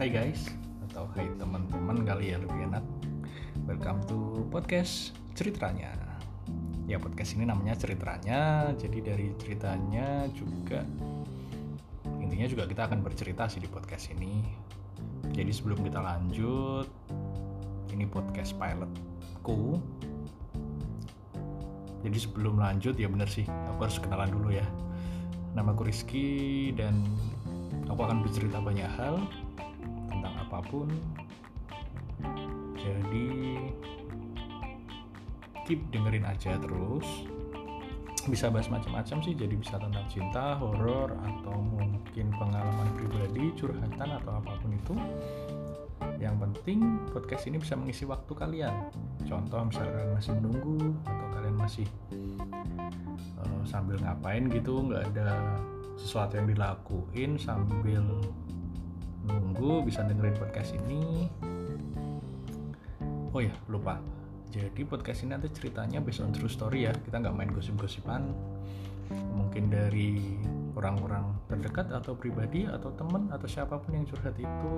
Hai guys, atau hai teman-teman kali ya lebih enak. Welcome to podcast ceritanya. Ya podcast ini namanya ceritanya, jadi dari ceritanya juga intinya juga kita akan bercerita sih di podcast ini. Jadi sebelum kita lanjut, ini podcast pilotku. Jadi sebelum lanjut ya bener sih, aku harus kenalan dulu ya. Namaku Rizky dan aku akan bercerita banyak hal apa pun jadi keep dengerin aja terus. Bisa bahas macam-macam sih jadi bisa tentang cinta horor atau mungkin pengalaman pribadi curhatan atau apa pun itu. Yang penting podcast ini bisa mengisi waktu kalian. Contoh misalnya kalian masih menunggu atau kalian masih uh, sambil ngapain gitu nggak ada sesuatu yang dilakuin sambil nunggu bisa dengerin podcast ini. Oh ya lupa. Jadi podcast ini nanti ceritanya based on true story ya. Kita nggak main gosip-gosipan. Mungkin dari orang-orang terdekat atau pribadi atau teman atau siapa pun yang curhat itu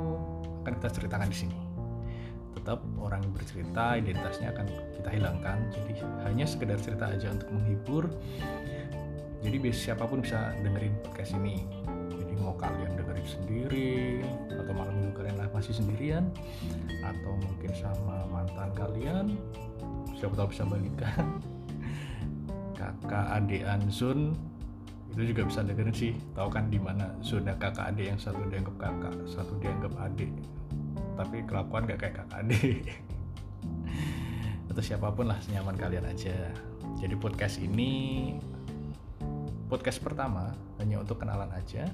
akan kita ceritakan di sini. Tetap orang yang bercerita identitasnya akan kita hilangkan. Jadi hanya sekedar cerita aja untuk menghibur. Jadi siapa pun bisa dengerin podcast ini. Jadi mau kalian dengerin sendiri masih sendirian atau mungkin sama mantan kalian siapa tahu bisa balikan kakak adean Zun itu juga bisa dengerin sih. Tahu kan di mana zona kakak adik yang satu dianggap kakak satu dianggap adik. Tapi kelakuan gak kayak kakak adik. Atau siapa pun lah senyaman kalian aja. Jadi podcast ini podcast pertama hanya untuk kenalan aja.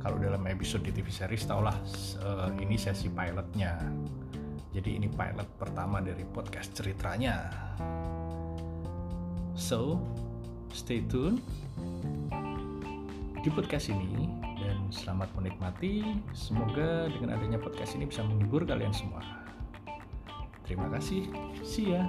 Kalau dalam episode di TV series taulah uh, ini sesi pilotnya. Jadi ini pilot pertama dari podcast ceritanya. So stay tune di podcast ini dan selamat menikmati. Semoga dengan adanya podcast ini bisa menghibur kalian semua. Terima kasih. See ya